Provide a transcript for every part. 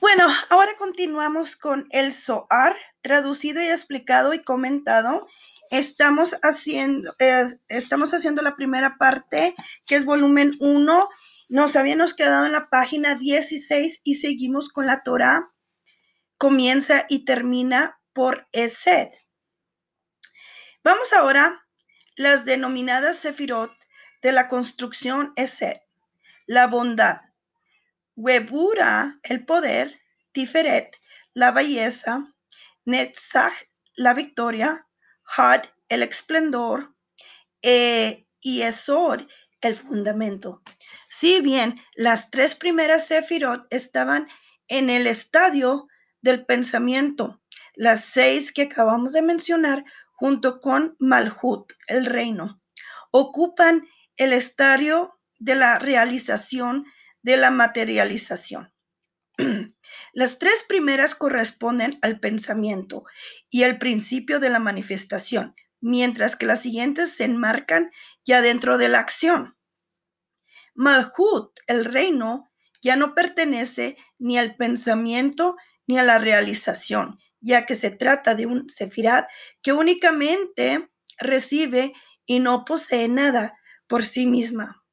Bueno, ahora continuamos con el SOAR, traducido y explicado y comentado. Estamos haciendo, estamos haciendo la primera parte, que es volumen 1. Nos habíamos quedado en la página 16 y seguimos con la Torah. Comienza y termina por Esed. Vamos ahora las denominadas Sefirot de la construcción Esed. La bondad, Webura, el poder, Tiferet, la belleza, Netzach, la victoria, Had, el esplendor, e, y Esor, el fundamento. Si bien las tres primeras Sefirot estaban en el estadio del pensamiento, las seis que acabamos de mencionar, junto con Malhut, el reino, ocupan el estadio de la realización de la materialización. Las tres primeras corresponden al pensamiento y al principio de la manifestación, mientras que las siguientes se enmarcan ya dentro de la acción. Malhut, el reino, ya no pertenece ni al pensamiento ni a la realización, ya que se trata de un sefirat que únicamente recibe y no posee nada por sí misma,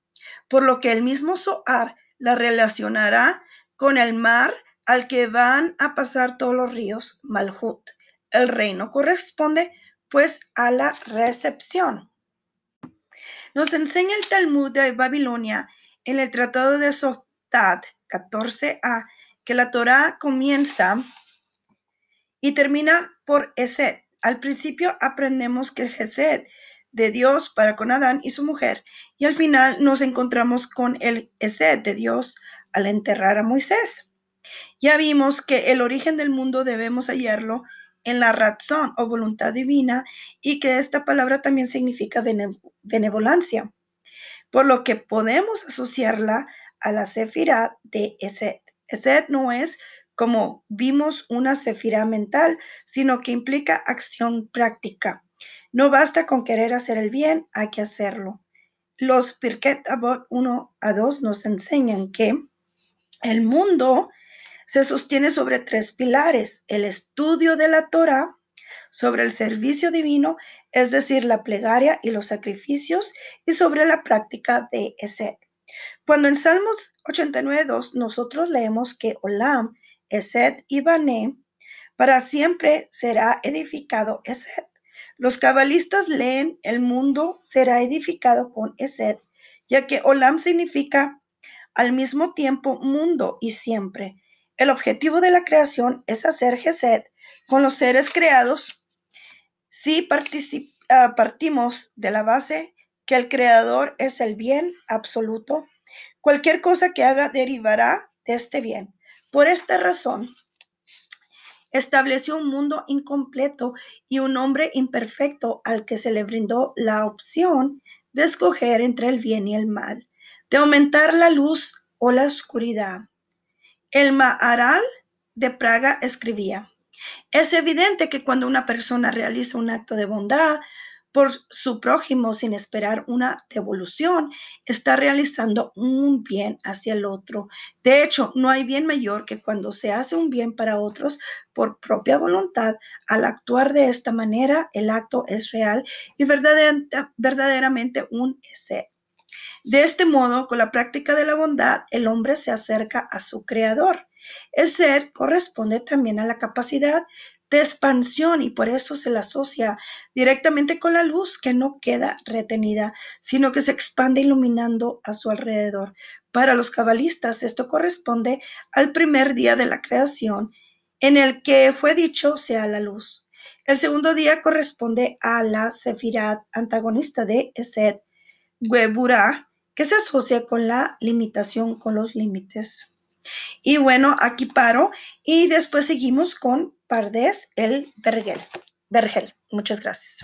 por lo que el mismo Soar la relacionará con el mar al que van a pasar todos los ríos Malhut. El reino corresponde pues a la recepción. Nos enseña el Talmud de Babilonia en el Tratado de Sotad 14a que la Torah comienza y termina por Esed. Al principio aprendemos que de Dios para con Adán y su mujer. Y al final nos encontramos con el Esed de Dios al enterrar a Moisés. Ya vimos que el origen del mundo debemos hallarlo en la razón o voluntad divina y que esta palabra también significa benevolencia, por lo que podemos asociarla a la sefira de Esed. Esed no es como vimos una sefira mental, sino que implica acción práctica. No basta con querer hacer el bien, hay que hacerlo. Los Pirket Abot 1 a 2 nos enseñan que el mundo se sostiene sobre tres pilares, el estudio de la Torah, sobre el servicio divino, es decir, la plegaria y los sacrificios, y sobre la práctica de Esed. Cuando en Salmos 89.2 nosotros leemos que Olam, Esed y Bané, para siempre será edificado Esed. Los cabalistas leen el mundo será edificado con Esed, ya que Olam significa al mismo tiempo mundo y siempre. El objetivo de la creación es hacer Gesed con los seres creados. Si ah, partimos de la base que el creador es el bien absoluto, cualquier cosa que haga derivará de este bien. Por esta razón, estableció un mundo incompleto y un hombre imperfecto al que se le brindó la opción de escoger entre el bien y el mal, de aumentar la luz o la oscuridad. El Maharal de Praga escribía, es evidente que cuando una persona realiza un acto de bondad, por su prójimo sin esperar una devolución, está realizando un bien hacia el otro. De hecho, no hay bien mayor que cuando se hace un bien para otros por propia voluntad. Al actuar de esta manera, el acto es real y verdaderamente un ese. De este modo, con la práctica de la bondad, el hombre se acerca a su creador. El ser corresponde también a la capacidad expansión y por eso se la asocia directamente con la luz que no queda retenida, sino que se expande iluminando a su alrededor. Para los cabalistas esto corresponde al primer día de la creación en el que fue dicho sea la luz. El segundo día corresponde a la Sefirat antagonista de Esed, Weburah, que se asocia con la limitación, con los límites. Y bueno, aquí paro y después seguimos con Pardes el Vergel. Vergel. Muchas gracias.